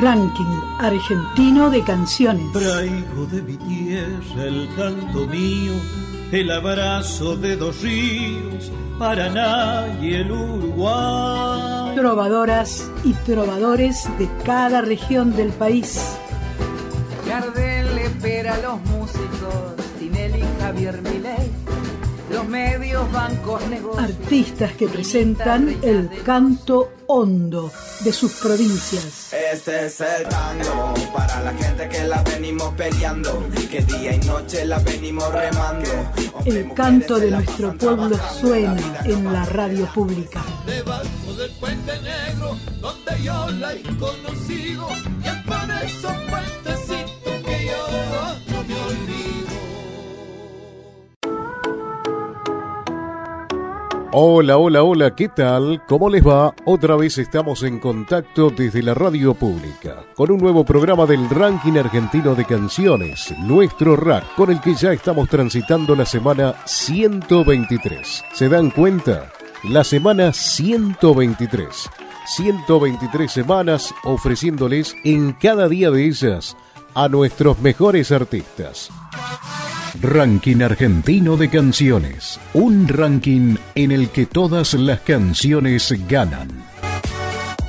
Ranking argentino de canciones. Traigo de mi tierra el canto mío, el abrazo de dos ríos, Paraná y el Uruguay. Trovadoras y trovadores de cada región del país. Gardel le espera a los músicos, Tinelli, Javier Milei los medios, bancos, negocios. Artistas que presentan el canto hondo de sus provincias. Este es el tango para la gente que la venimos peleando, que día y noche la venimos remando. El canto de nuestro pueblo suena en la radio pública. Debajo del puente negro, donde yo la he conocido, y es por esos Hola, hola, hola, ¿qué tal? ¿Cómo les va? Otra vez estamos en contacto desde la radio pública, con un nuevo programa del ranking argentino de canciones, nuestro rack, con el que ya estamos transitando la semana 123. ¿Se dan cuenta? La semana 123. 123 semanas ofreciéndoles en cada día de ellas a nuestros mejores artistas. Ranking Argentino de Canciones. Un ranking en el que todas las canciones ganan.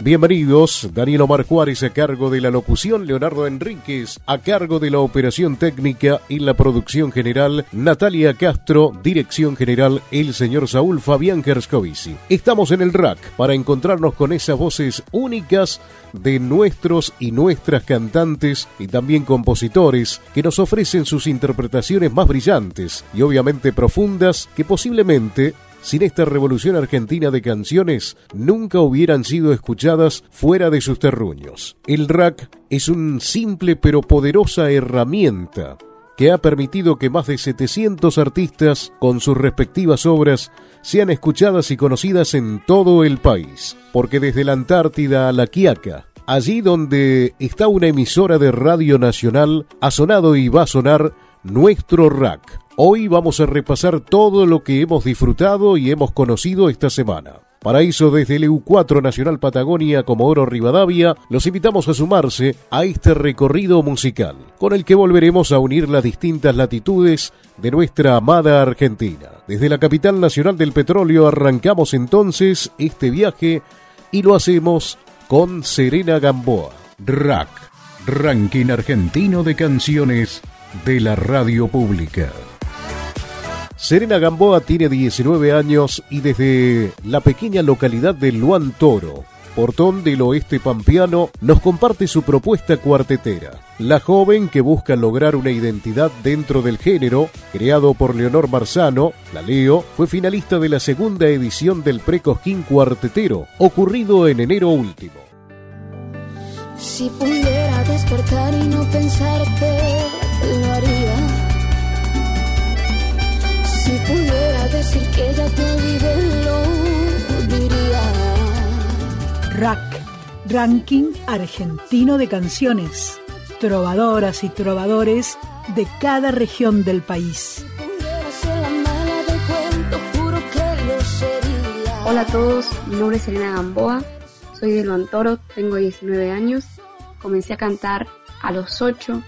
Bienvenidos, Daniel Omar Juárez a cargo de la locución, Leonardo Enríquez a cargo de la operación técnica y la producción general, Natalia Castro, dirección general, el señor Saúl Fabián Gerscovici. Estamos en el rack para encontrarnos con esas voces únicas de nuestros y nuestras cantantes y también compositores que nos ofrecen sus interpretaciones más brillantes y obviamente profundas que posiblemente sin esta revolución argentina de canciones nunca hubieran sido escuchadas fuera de sus terruños. El rack es un simple pero poderosa herramienta que ha permitido que más de 700 artistas con sus respectivas obras sean escuchadas y conocidas en todo el país. Porque desde la Antártida a la Quiaca, allí donde está una emisora de radio nacional, ha sonado y va a sonar nuestro rack Hoy vamos a repasar todo lo que hemos disfrutado y hemos conocido esta semana. Para eso, desde el EU4 Nacional Patagonia Comodoro Rivadavia, los invitamos a sumarse a este recorrido musical, con el que volveremos a unir las distintas latitudes de nuestra amada Argentina. Desde la capital nacional del petróleo arrancamos entonces este viaje y lo hacemos con Serena Gamboa. Rack, Ranking Argentino de Canciones de la Radio Pública. Serena Gamboa tiene 19 años y desde la pequeña localidad de Luan Toro, portón del oeste pampeano, nos comparte su propuesta cuartetera. La joven que busca lograr una identidad dentro del género, creado por Leonor Marzano, la Leo, fue finalista de la segunda edición del Precosquín Cuartetero, ocurrido en enero último. Si despertar y no pensar Ranking Argentino de Canciones. Trovadoras y trovadores de cada región del país. Hola a todos, mi nombre es Elena Gamboa, soy de Luan Toro, tengo 19 años, comencé a cantar a los 8,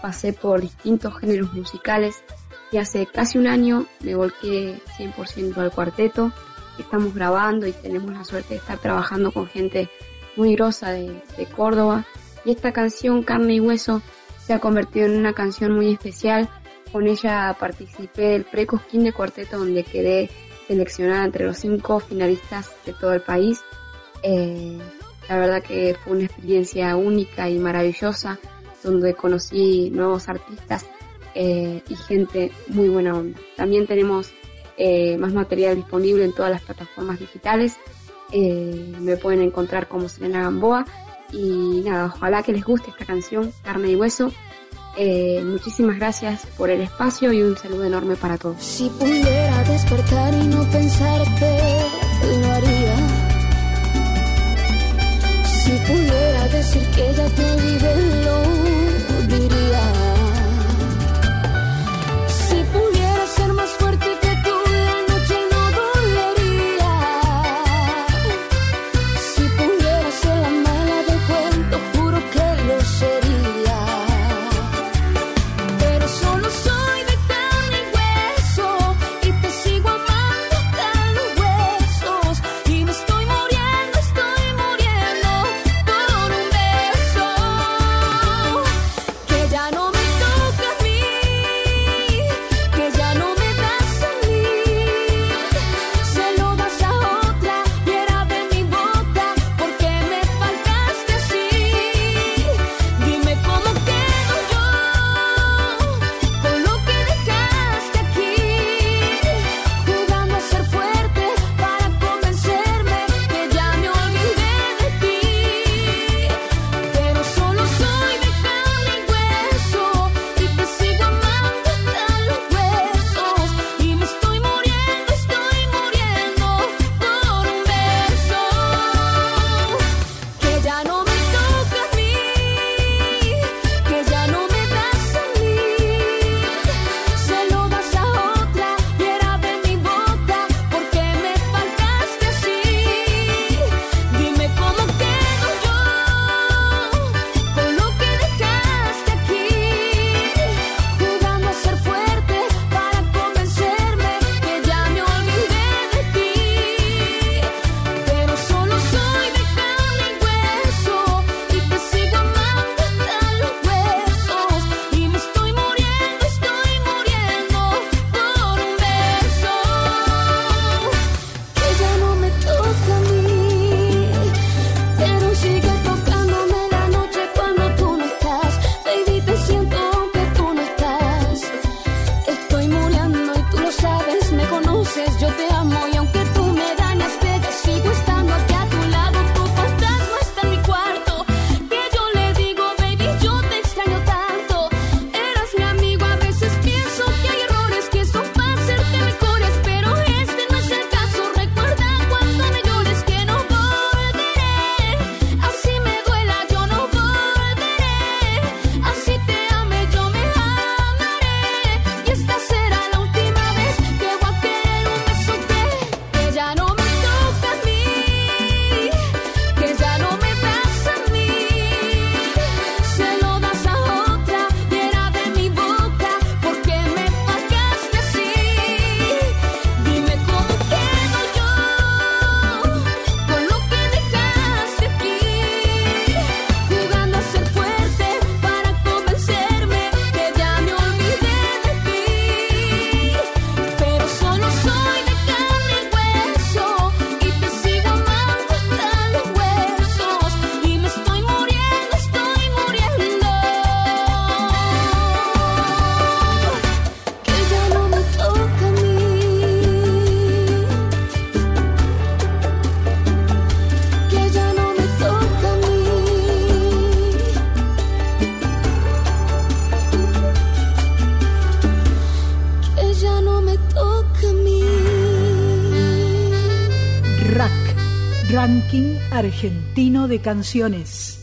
pasé por distintos géneros musicales, y hace casi un año me volqué 100% al cuarteto. Estamos grabando y tenemos la suerte de estar trabajando con gente muy grosa de, Córdoba. Y esta canción, Carne y Hueso, se ha convertido en una canción muy especial. Con ella participé del Precosquín de Cuarteto, donde quedé seleccionada entre los cinco finalistas de todo el país. Eh, la verdad que fue una experiencia única y maravillosa, donde conocí nuevos artistas eh, y gente muy buena onda. También tenemos eh, más material disponible en todas las plataformas digitales. Eh, me pueden encontrar como Selena Gamboa. Y nada, ojalá que les guste esta canción, Carne y Hueso. muchísimas gracias por el espacio y un saludo enorme para todos. Si pudiera despertar y no que Argentino de Canciones.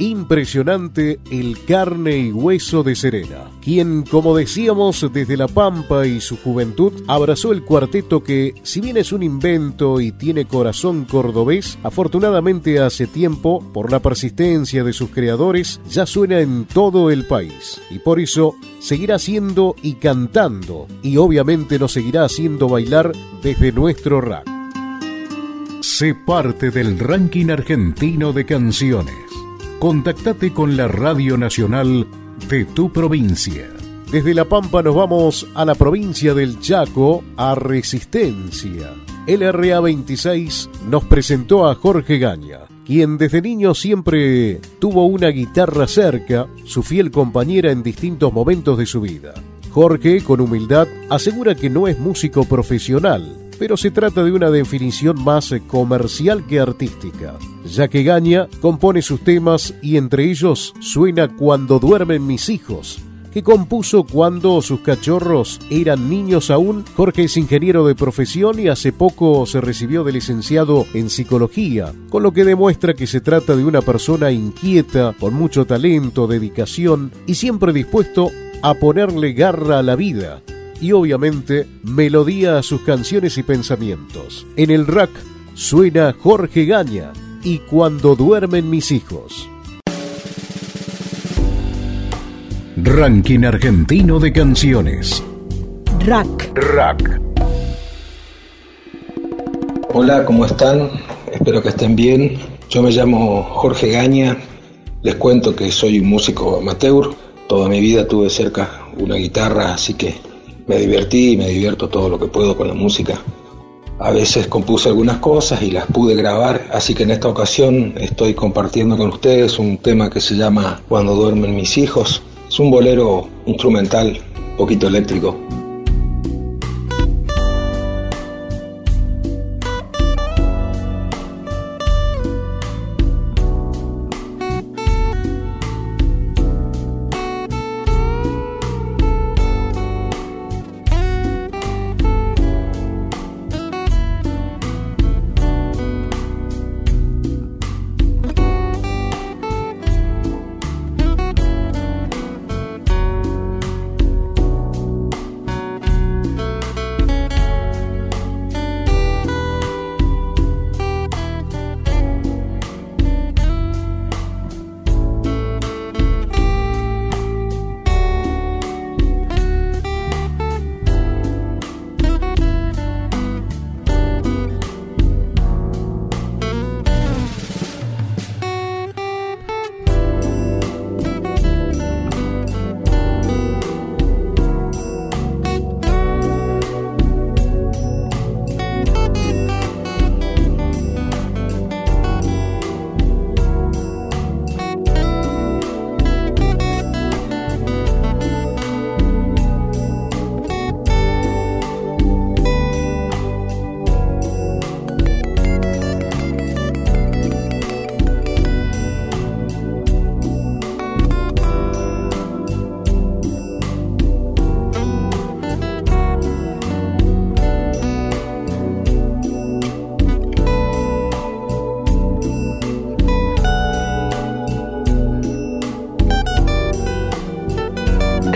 Impresionante el carne y hueso de Serena, quien, como decíamos, desde la Pampa y su juventud, abrazó el cuarteto que, si bien es un invento y tiene corazón cordobés, afortunadamente hace tiempo, por la persistencia de sus creadores, ya suena en todo el país. Y por eso seguirá siendo y cantando, y obviamente nos seguirá haciendo bailar desde nuestro rap. Sé parte del ranking argentino de canciones contactate con la Radio Nacional de tu provincia. Desde La Pampa nos vamos a la provincia del Chaco, a Resistencia. El RA26 nos presentó a Jorge Gaña, quien desde niño siempre tuvo una guitarra cerca, su fiel compañera en distintos momentos de su vida. Jorge, con humildad, asegura que no es músico profesional, pero se trata de una definición más comercial que artística, ya que Gaña compone sus temas y entre ellos suena Cuando duermen mis hijos, que compuso cuando sus cachorros eran niños aún. Jorge es ingeniero de profesión y hace poco se recibió de licenciado en psicología, con lo que demuestra que se trata de una persona inquieta, con mucho talento, dedicación y siempre dispuesto a ponerle garra a la vida y obviamente melodía a sus canciones y pensamientos. En el rack suena Jorge Gaña y Cuando duermen mis hijos. Ranking argentino de canciones. Rack. Rack. Hola, ¿cómo están? Espero que estén bien. Yo me llamo Jorge Gaña. Les cuento que soy un músico amateur. Toda mi vida tuve cerca una guitarra, así que me divertí y me divierto todo lo que puedo con la música. A veces compuse algunas cosas y las pude grabar, así que en esta ocasión estoy compartiendo con ustedes un tema que se llama Cuando duermen mis hijos. Es un bolero instrumental, poquito eléctrico.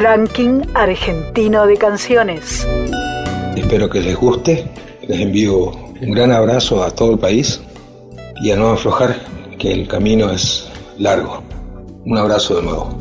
Ranking Argentino de Canciones. Espero que les guste. Les envío un gran abrazo a todo el país y a no aflojar, que el camino es largo. Un abrazo de nuevo.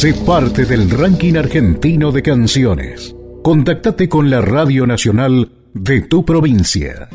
Sé parte del ranking argentino de canciones. Contactate con la Radio Nacional de tu provincia.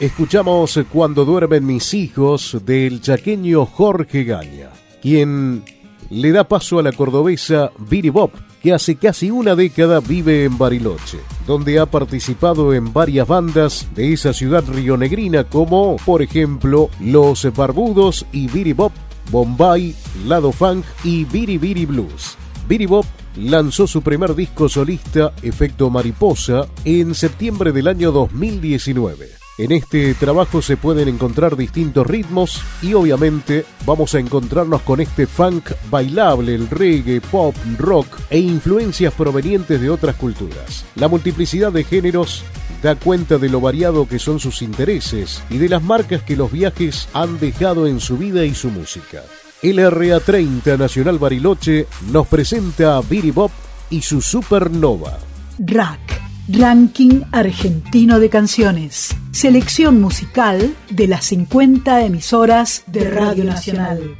Escuchamos Cuando duermen mis hijos del chaqueño Jorge Gaña, quien le da paso a la cordobesa Viri Bob, que hace casi una década vive en Bariloche, donde ha participado en varias bandas de esa ciudad rionegrina como, por ejemplo, Los Barbudos y Viri Bob Bombay, Lado Funk y Biri Biri Blues. Biri Bob lanzó su primer disco solista, Efecto Mariposa, en septiembre del año 2019. En este trabajo se pueden encontrar distintos ritmos y obviamente vamos a encontrarnos con este funk bailable, el reggae, pop, rock e influencias provenientes de otras culturas. La multiplicidad de géneros da cuenta de lo variado que son sus intereses y de las marcas que los viajes han dejado en su vida y su música. El RA30 Nacional Bariloche nos presenta a Biri Bob y su Supernova. Rack, Ranking Argentino de Canciones. Selección musical de las 50 emisoras de Radio Nacional.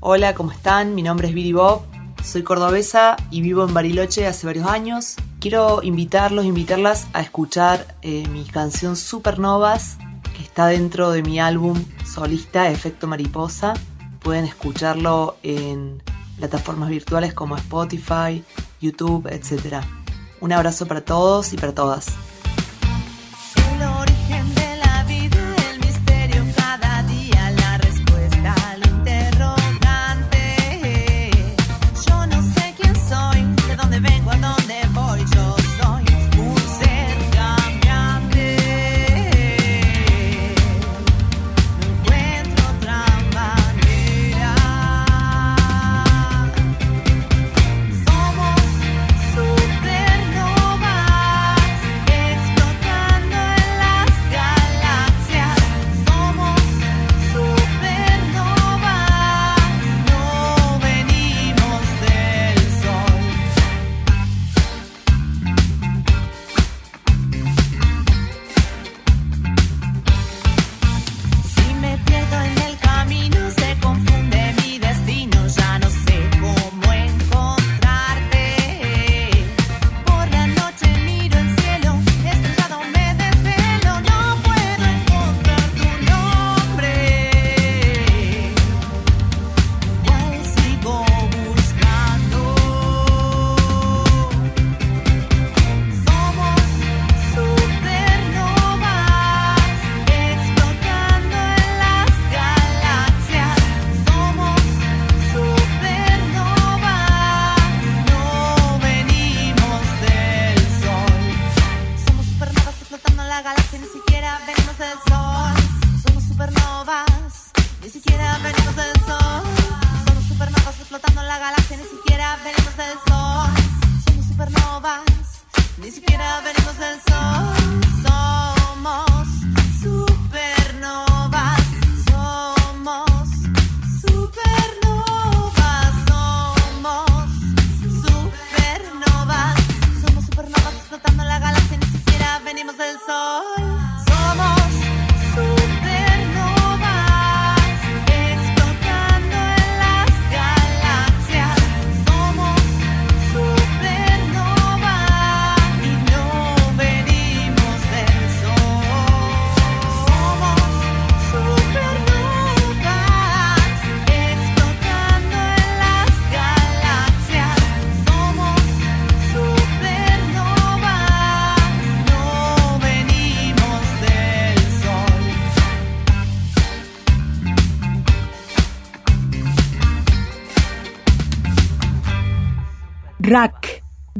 Hola, ¿cómo están? Mi nombre es Biri Bob. Soy cordobesa y vivo en Bariloche hace varios años quiero invitarlos, invitarlas a escuchar eh, mi canción Supernovas, que está dentro de mi álbum solista Efecto Mariposa. Pueden escucharlo en plataformas virtuales como Spotify, YouTube, etc. Un abrazo para todos y para todas. Rack,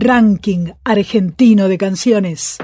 Ranking Argentino de Canciones.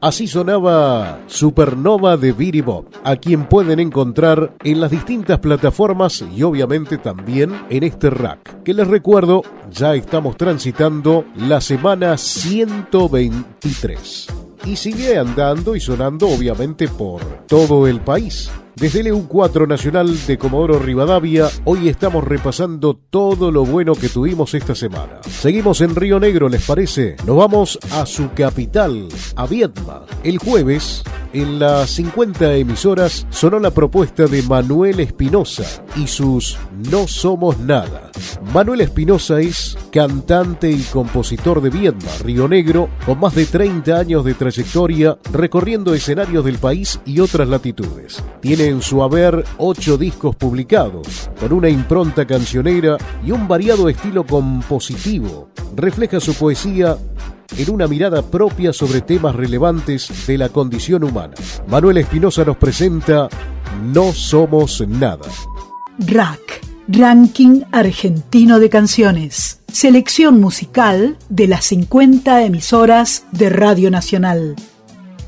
Así sonaba Supernova de Viri Bob, a quien pueden encontrar en las distintas plataformas y obviamente también en este rack, que les recuerdo, ya estamos transitando la semana 123. Y sigue andando y sonando obviamente por todo el país. Desde el EU4 Nacional de Comodoro Rivadavia, hoy estamos repasando todo lo bueno que tuvimos esta semana. Seguimos en Río Negro, ¿les parece? Nos vamos a su capital, a Vietma. El jueves en las 50 emisoras sonó la propuesta de Manuel Espinosa y sus No Somos Nada. Manuel Espinosa es cantante y compositor de Viedma, Río Negro, con más de 30 años de trayectoria recorriendo escenarios del país y otras latitudes. Tiene en su haber ocho discos publicados, con una impronta cancionera y un variado estilo compositivo. Refleja su poesía en una mirada propia sobre temas relevantes de la condición humana. Manuel Espinosa nos presenta No Somos Nada. Rack, Ranking Argentino de Canciones. Selección musical de las 50 emisoras de Radio Nacional.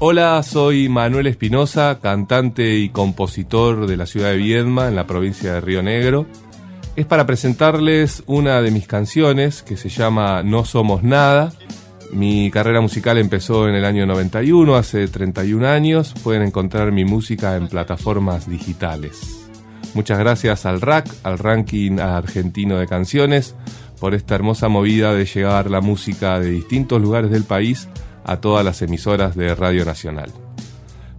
Hola, soy Manuel Espinosa, cantante y compositor de la ciudad de Viedma, en la provincia de Río Negro. Es para presentarles una de mis canciones que se llama No Somos Nada mi carrera musical empezó en el año 91, hace 31 años. Pueden encontrar mi música en plataformas digitales. Muchas gracias al RAC, al Ranking Argentino de Canciones, por esta hermosa movida de llevar la música de distintos lugares del país a todas las emisoras de Radio Nacional.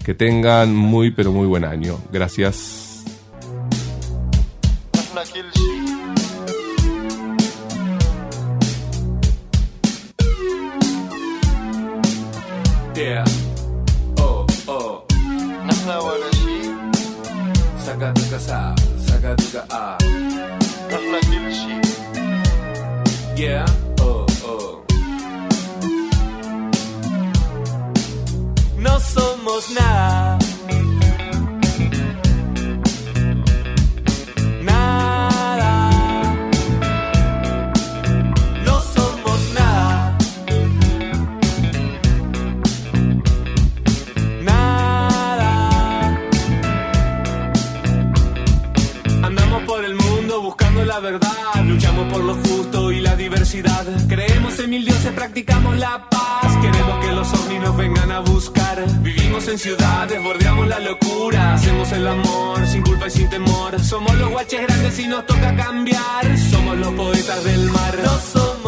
Que tengan muy pero muy buen año. Gracias. Yeah. Oh, oh. Somos nada. la verdad, luchamos por lo justo y la diversidad. Creemos en mil dioses, practicamos la paz. En ciudades, bordeamos la locura. Hacemos el amor sin culpa y sin temor. Somos los guaches grandes y nos toca cambiar. Somos los poetas del mar. No somos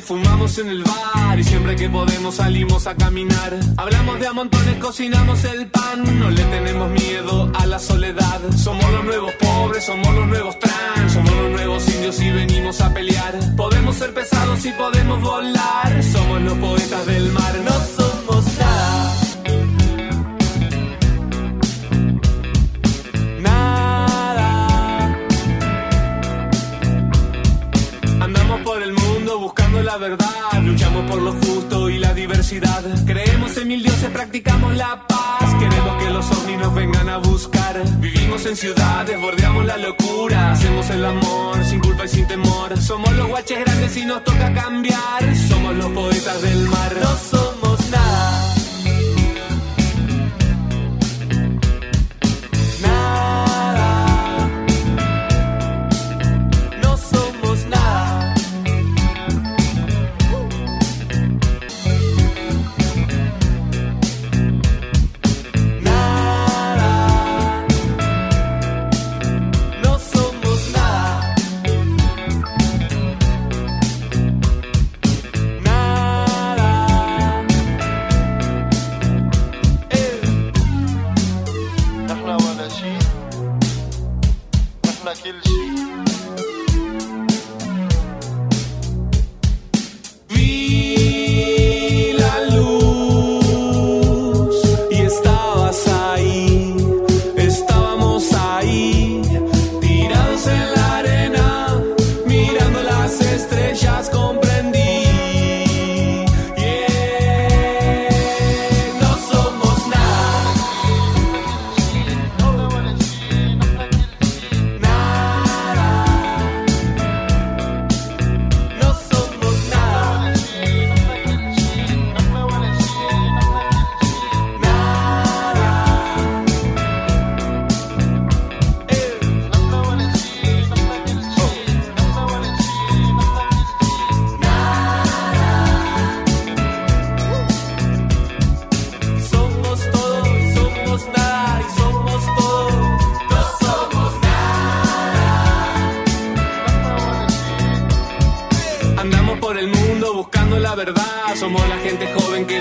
fumamos en el bar y siempre que podemos salimos a caminar. Hablamos de a montones, cocinamos el pan, no le tenemos miedo a la soledad. Somos los nuevos pobres, somos los nuevos trans, somos los nuevos indios y venimos a pelear. Podemos ser pesados y podemos volar, somos los poetas del mar, por lo justo y la diversidad. Creemos en mil dioses, practicamos la paz. Queremos que los ovnis nos vengan a buscar. Vivimos en ciudades, bordeamos la locura. Hacemos el amor sin culpa y sin temor. Somos los guaches grandes y nos toca cambiar. Somos los poetas del mar,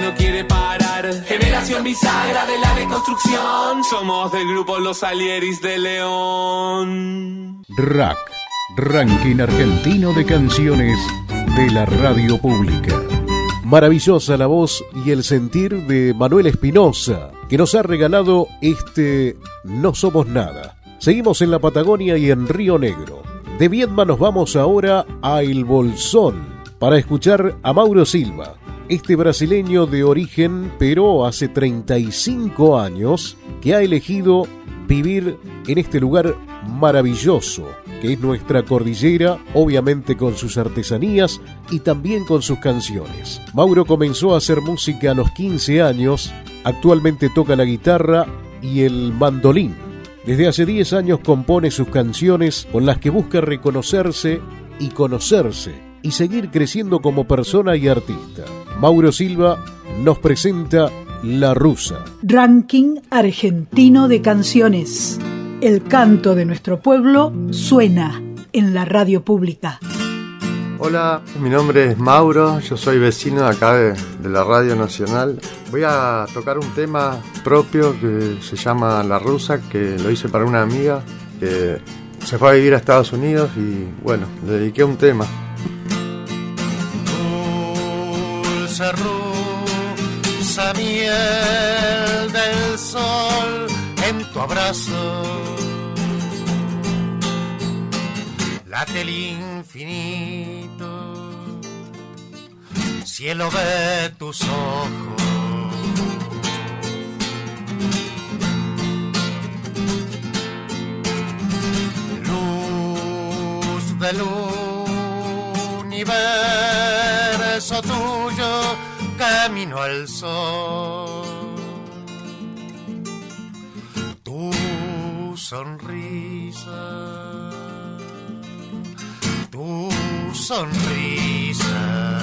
no quiere parar. Generación bisagra de la deconstrucción. Somos del grupo Los Alieris de León. Rack, Ranking Argentino de Canciones de la Radio Pública. Maravillosa la voz y el sentir de Manuel Espinosa, que nos ha regalado este No Somos Nada. Seguimos en la Patagonia y en Río Negro. De Viedma nos vamos ahora a El Bolsón para escuchar a Mauro Silva, este brasileño de origen, pero hace 35 años, que ha elegido vivir en este lugar maravilloso, que es nuestra cordillera, obviamente con sus artesanías y también con sus canciones. Mauro comenzó a hacer música a los 15 años, actualmente toca la guitarra y el mandolín desde hace 10 años compone sus canciones con las que busca reconocerse y conocerse y seguir creciendo como persona y artista. Mauro Silva nos presenta La Rusa. Ranking argentino de canciones. El canto de nuestro pueblo suena en la radio pública. Hola, mi nombre es Mauro, yo soy vecino de acá de, la Radio Nacional. Voy a tocar un tema propio que se llama La Rusa, que lo hice para una amiga que se fue a vivir a Estados Unidos y bueno, le dediqué un tema. Dulce miel del sol en tu abrazo late el infinito, cielo de tus ojos. Luz del universo tuyo, camino al sol. Tu sonrisa tu sonrisa.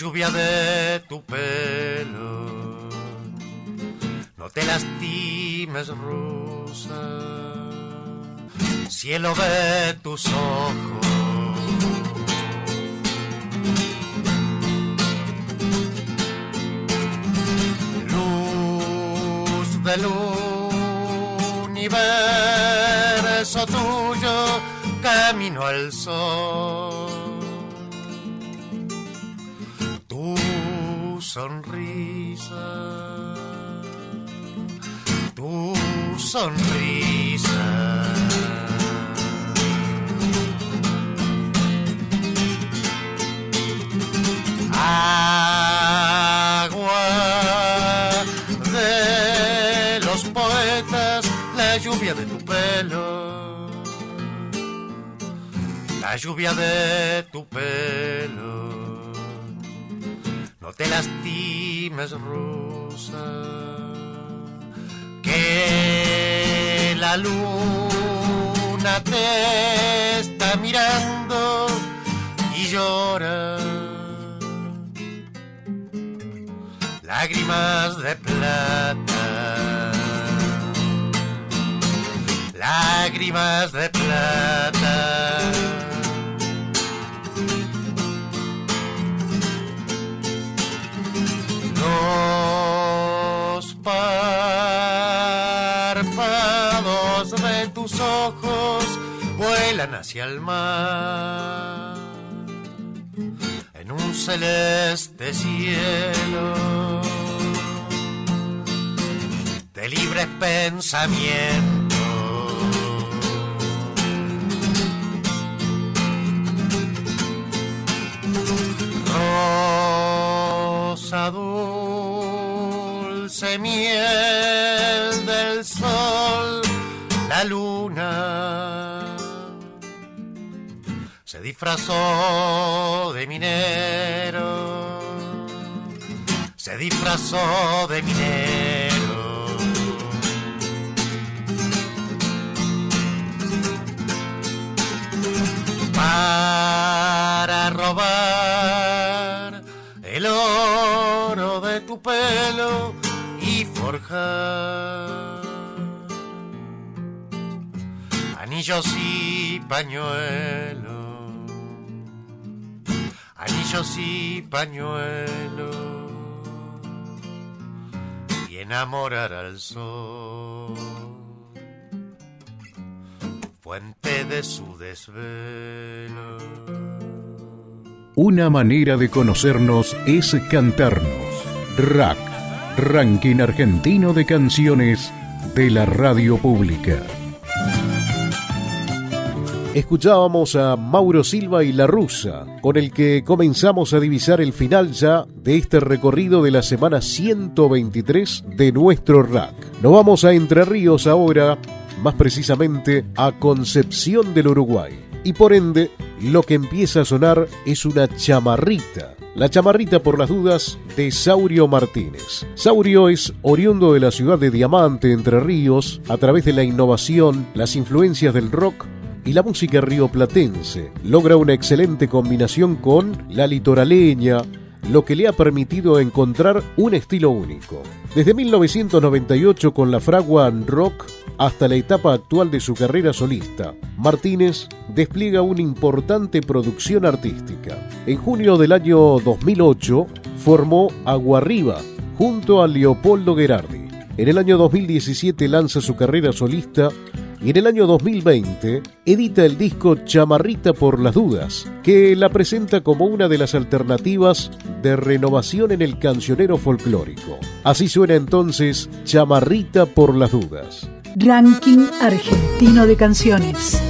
Lluvia de tu pelo. No te lastimes, rosa cielo de tus ojos. Luz del universo tuyo, camino al sol. Sonrisa, tu sonrisa. agua de los poetas, la lluvia de tu pelo, la lluvia de tu pelo. Te lastimes, rosa, que la luna te está mirando y llora. Lágrimas de plata, lágrimas de plata. Hacia el mar en un celeste cielo de libre pensamiento. Rosa dulce miel del sol, la luna se disfrazó de minero, se disfrazó de minero. Para robar el oro de tu pelo y forjar anillos y pañuelos anillos y pañuelos y enamorar al sol, fuente de su desvelo. Una manera de conocernos es cantarnos. Rack, Ranking Argentino de Canciones de la Radio Pública. Escuchábamos a Mauro Silva y La Rusa, con el que comenzamos a divisar el final ya de este recorrido de la semana 123 de nuestro rack. Nos vamos a Entre Ríos ahora, más precisamente a Concepción del Uruguay. Y por ende, lo que empieza a sonar es una chamarrita. La chamarrita por las dudas de Saurio Martínez. Saurio es oriundo de la ciudad de Diamante, Entre Ríos, a través de la innovación, las influencias del rock y la música rioplatense. Logra una excelente combinación con la litoraleña, lo que le ha permitido encontrar un estilo único. Desde 1998 con la fragua rock hasta la etapa actual de su carrera solista, Martínez despliega una importante producción artística. En junio del año 2008 formó Aguarriba junto a Leopoldo Gerardi. En el año 2017 lanza su carrera solista y en el año 2020 edita el disco Chamarrita por las Dudas, que la presenta como una de las alternativas de renovación en el cancionero folclórico. Así suena entonces Chamarrita por las Dudas. Ranking Argentino de Canciones.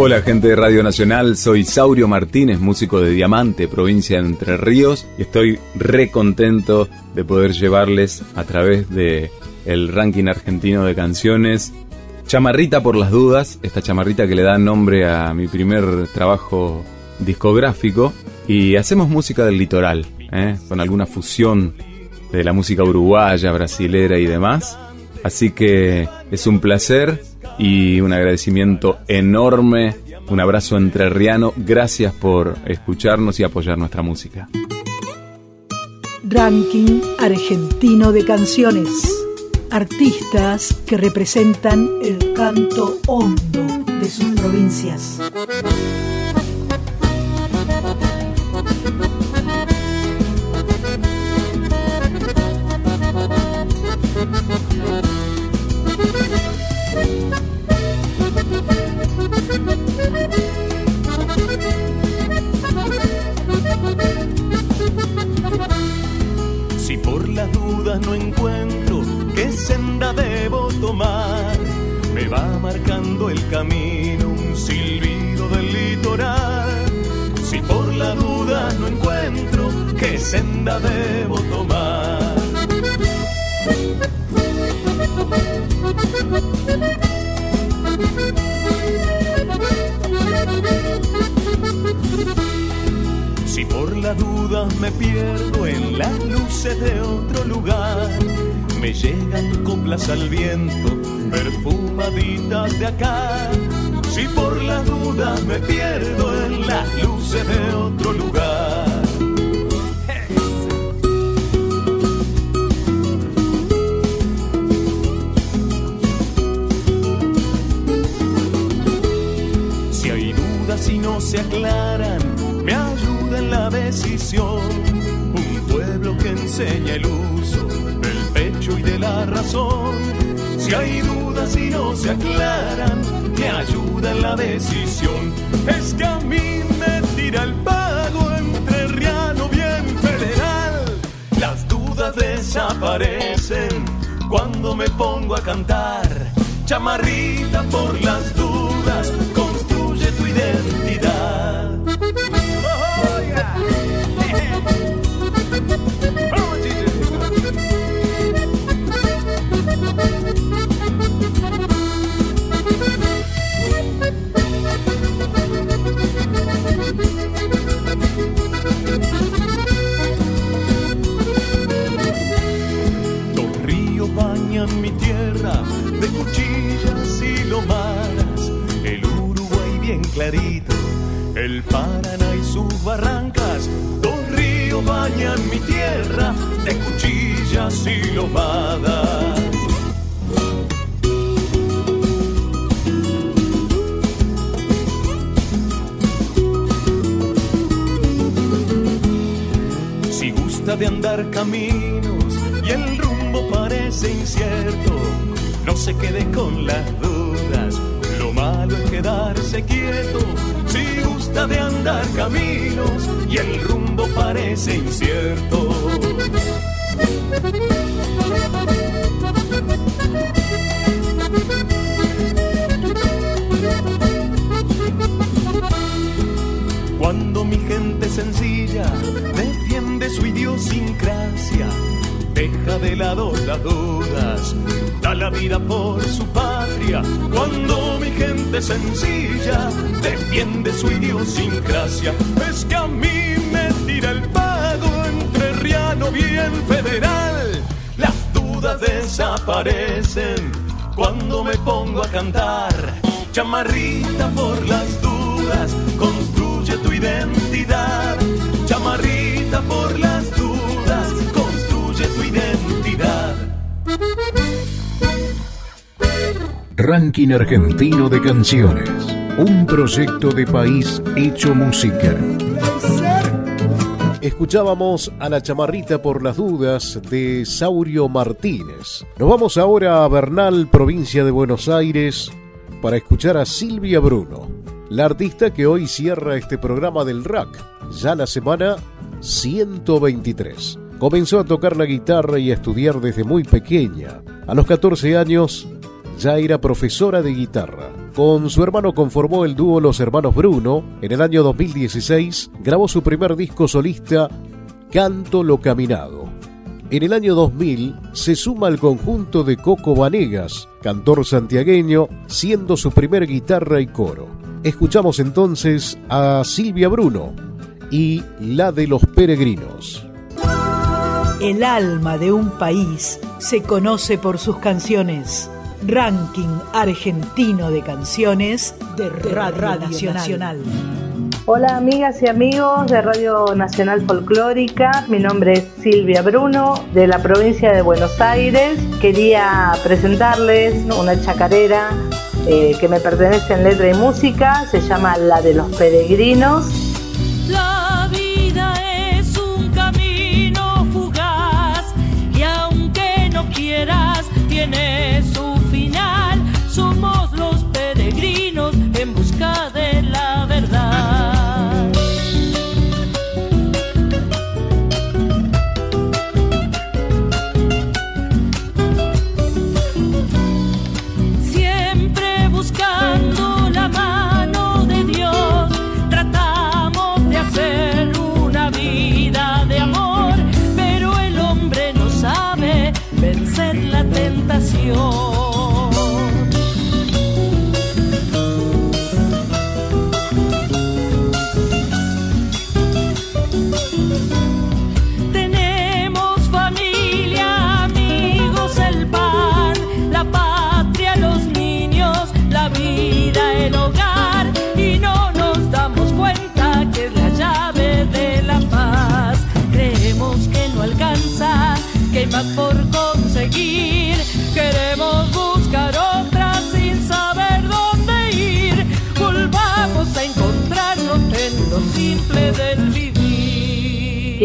Hola gente de Radio Nacional, soy Saurio Martínez, músico de Diamante, provincia de Entre Ríos, y estoy re contento de poder llevarles a través de el ranking argentino de canciones Chamarrita por las dudas, esta chamarrita que le da nombre a mi primer trabajo discográfico. Y hacemos música del litoral, ¿eh? con alguna fusión de la música uruguaya, brasilera y demás. Así que es un placer y un agradecimiento enorme, un abrazo entrerriano. Gracias por escucharnos y apoyar nuestra música. Ranking Argentino de Canciones artistas que representan el canto hondo de sus provincias. Camino un silbido del litoral. Si por la duda no encuentro qué senda debo tomar. Si por la duda me pierdo en las luces de otro lugar me llegan coplas al viento, perfumaditas de acá. Si por la duda me pierdo en las luces de otro lugar. Si hay dudas y no se aclaran, me ayuda en la decisión. Un pueblo que enseña el uso del de la razón. Si hay dudas y no se aclaran, me ayuda en la decisión. Es que a mí me tira el pago entre riano bien federal. Las dudas desaparecen cuando me pongo a cantar. Chamarrita por las dudas, construye tu identidad. El Paraná y sus barrancas. Dos ríos bañan mi tierra de cuchillas y lomadas. Si gusta de andar caminos y el rumbo parece incierto, no se quede con las dudas, malo es quedarse quieto. Si gusta de andar caminos y el rumbo parece incierto. Cuando mi gente sencilla deja de lado las dudas, da la vida por su patria. Cuando mi gente sencilla defiende su idiosincrasia, es que a mí me tira el pago entre riano bien federal. Las dudas desaparecen cuando me pongo a cantar. Chamarrita por las dudas, construye tu identidad. Chamarrita por las dudas, Ranking Argentino de Canciones. Un proyecto de país hecho música. Escuchábamos a la chamarrita por las dudas de Saurio Martínez. Nos vamos ahora a Bernal, provincia de Buenos Aires, para escuchar a Silvia Bruno, la artista que hoy cierra este programa del rack, ya la semana 123. Comenzó a tocar la guitarra y a estudiar desde muy pequeña. A los 14 años ya era profesora de guitarra. Con su hermano conformó el dúo Los Hermanos Bruno. En el año 2016 grabó su primer disco solista, Canto lo Caminado. En el año 2000 se suma al conjunto de Coco Vanegas, cantor santiagueño, siendo su primer guitarra y coro. Escuchamos entonces a Silvia Bruno y La de los Peregrinos. El alma de un país se conoce por sus canciones. Ranking argentino de canciones de Radio, Nacional. Hola amigas y amigos de Radio Nacional Folclórica, mi nombre es Silvia Bruno de la provincia de Buenos Aires. Quería presentarles una chacarera eh, que me pertenece en letra y música, se llama La de los Peregrinos. La vida es un camino fugaz y aunque no quieras, tiene su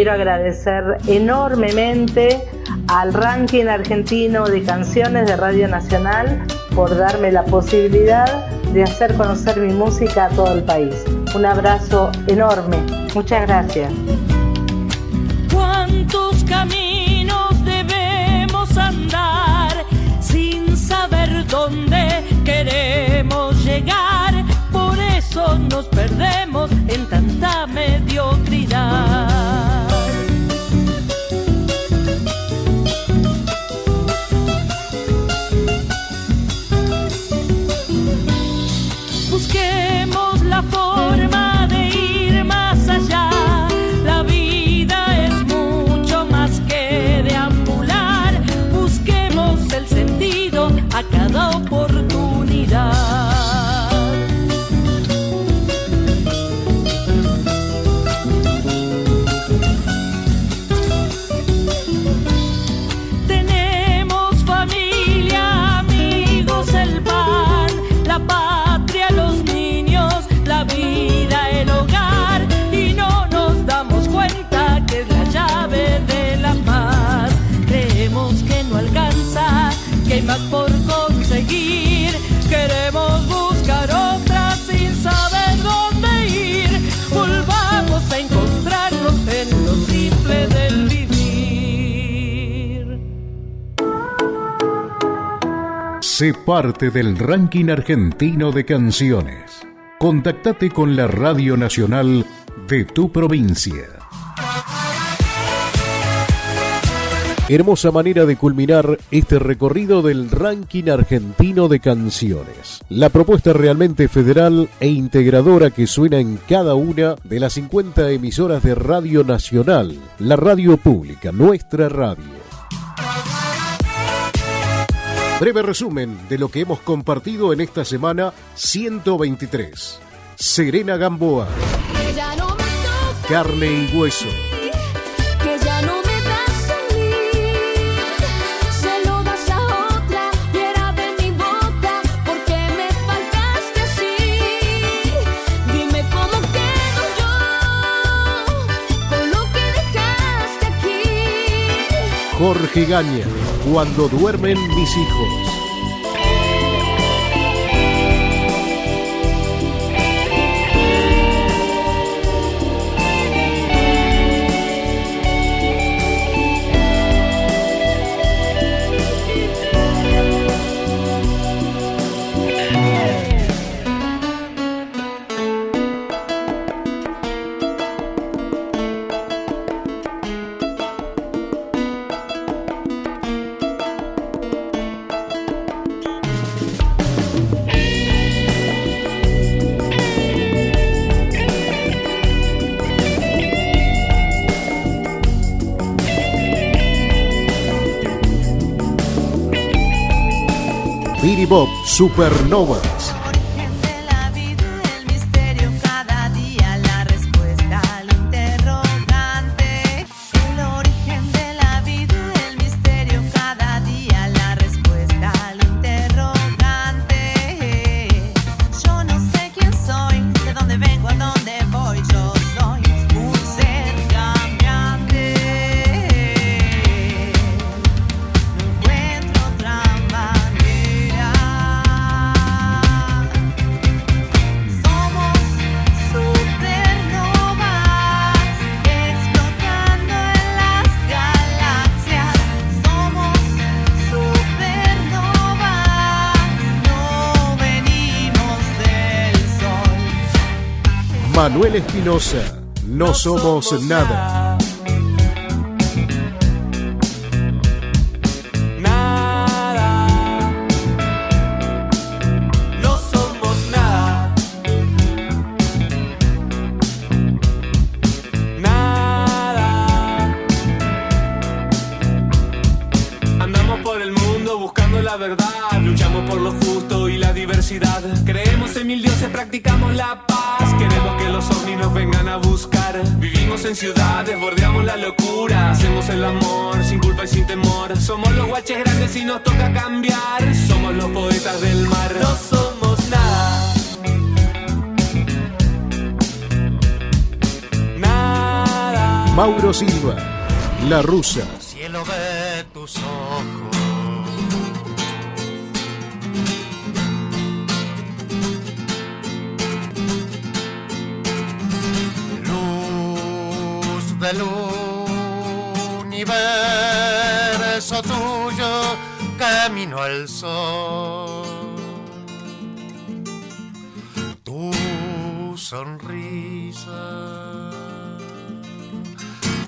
Quiero agradecer enormemente al ranking argentino de canciones de Radio Nacional por darme la posibilidad de hacer conocer mi música a todo el país. Un abrazo enorme. Muchas gracias. ¿Cuántos caminos debemos andar sin saber dónde queremos llegar? Por eso nos perdemos en tanta mediocridad. Sé parte del ranking argentino de canciones. Contactate con la Radio Nacional de tu provincia. Hermosa manera de culminar este recorrido del ranking argentino de canciones. La propuesta realmente federal e integradora que suena en cada una de las 50 emisoras de Radio Nacional, la radio pública, nuestra radio. Breve resumen de lo que hemos compartido en esta semana 123. Serena Gamboa. Carne y hueso. Que ya no me das a mí, se lo das a otra y era de mi boca, porque me faltaste así. Dime cómo quedo yo con lo que dejaste aquí. Jorge Gaña. Cuando duermen mis hijos. Bob Supernovas. Espinosa. No somos nada. Guaches grandes y nos toca cambiar. Somos los poetas del mar. No somos nada. Nada. Mauro Silva. La rusa. cielo de tus ojos. Luz del universo tuyo, camino al sol. Tu sonrisa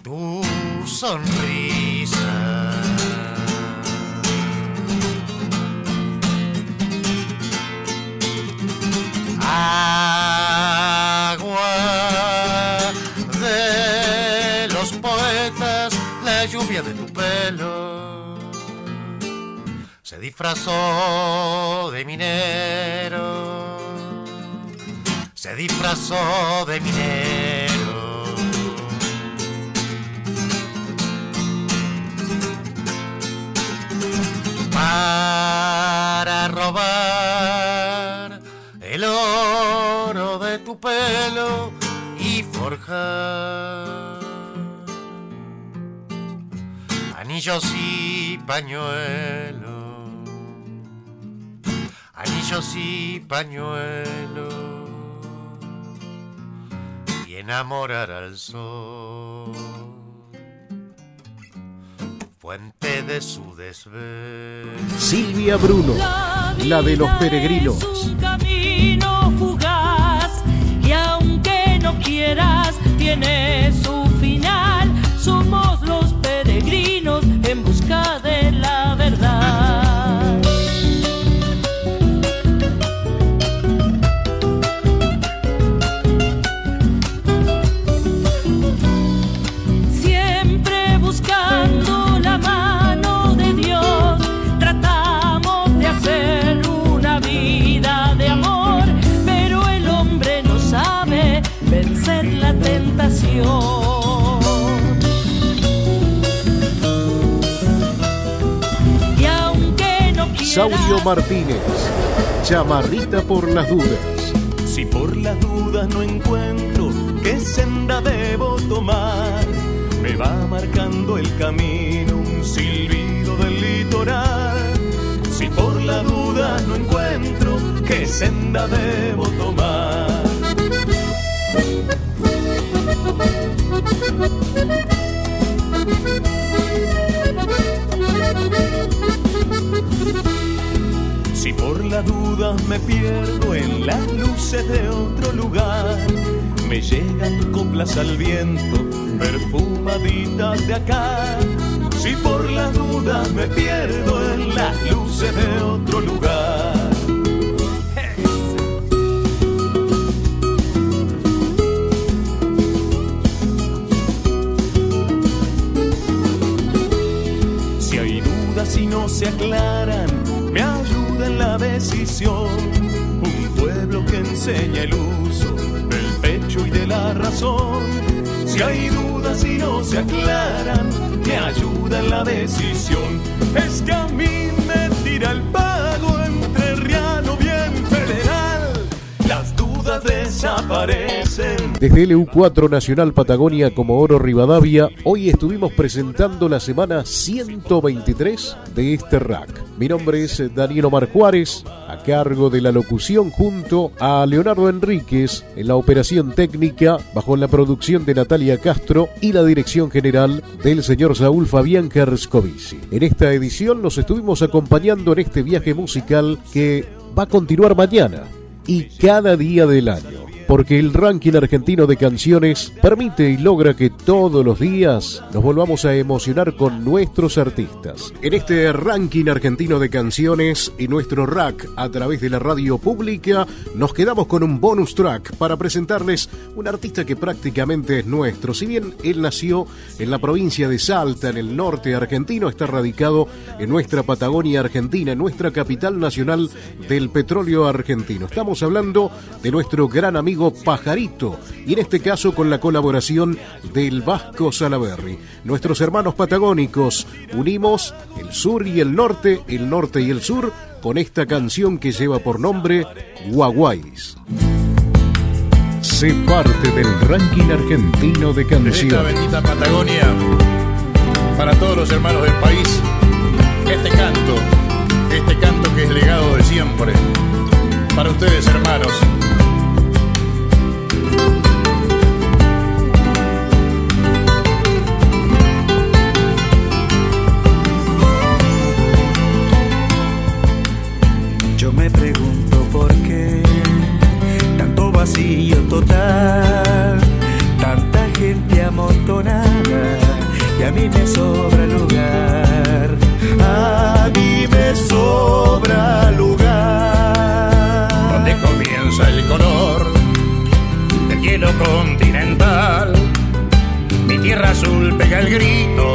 tu sonrisa. Agua disfrazó de minero, se disfrazó de minero. para robar el oro de tu pelo y forjar anillos y pañuelos, anillos y pañuelos y enamorar al sol. fuente de su desvelo. Silvia Bruno, la de los peregrinos. un camino fugaz y aunque no quieras tiene su final. Somos los peregrinos en busca de Martínez, chamarrita por las dudas. Si por las dudas no encuentro qué senda debo tomar, me va marcando el camino un silbido del litoral. Si por la duda no encuentro qué senda debo tomar. Si por la duda me pierdo en las luces de otro lugar, me llegan coplas al viento, perfumaditas de acá. Si por la duda me pierdo en las luces de otro lugar. Si hay dudas y no se aclaran, me ayuda en la Un pueblo que enseña el uso del pecho y de la razón. Si hay dudas y no se aclaran, me ayuda en la decisión. Es que a mí me tira el pago desaparecen. Desde LU4 Nacional Patagonia como Oro Rivadavia, hoy estuvimos presentando la semana 123 de este rack. Mi nombre es Daniel Omar Juárez, a cargo de la locución junto a Leonardo Enríquez en la operación técnica, bajo la producción de Natalia Castro y la dirección general del señor Saúl Fabián Gerscovici. En esta edición nos estuvimos acompañando en este viaje musical que va a continuar mañana y cada día del año. Porque el ranking argentino de canciones permite y logra que todos los días nos volvamos a emocionar con nuestros artistas. En este ranking argentino de canciones y nuestro rack a través de la radio pública, nos quedamos con un bonus track para presentarles un artista que prácticamente es nuestro. Si bien él nació en la provincia de Salta, en el norte argentino, está radicado en nuestra Patagonia Argentina, en nuestra capital nacional del petróleo argentino. Estamos hablando de nuestro gran amigo Pajarito, y en este caso con la colaboración del Vasco Salaberry. Nuestros hermanos patagónicos unimos el sur y el norte, el norte y el sur, con esta canción que lleva por nombre Guaguays. Sé parte del ranking argentino de Esta canciones. bendita Patagonia, para todos los hermanos del país, este canto, este canto que es legado de siempre, para ustedes hermanos. A mí me sobra lugar, a mí me sobra lugar. donde comienza el color del hielo continental. Mi tierra azul pega el grito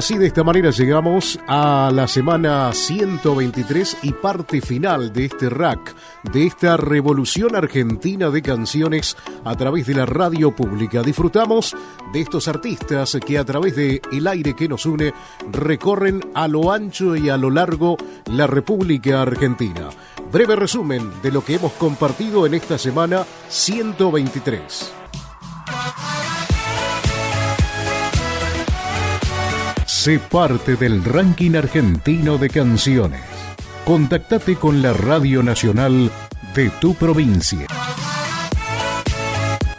así de esta manera llegamos a la semana 123 y parte final de este rack, de esta revolución argentina de canciones a través de la radio pública. Disfrutamos de estos artistas que a través de el aire que nos une recorren a lo ancho y a lo largo la República Argentina. Breve resumen de lo que hemos compartido en esta semana 123. Sé parte del ranking argentino de canciones. Contactate con la Radio Nacional de tu provincia.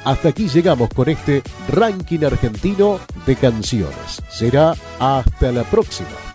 Hasta aquí llegamos con este ranking argentino de canciones. Será hasta la próxima.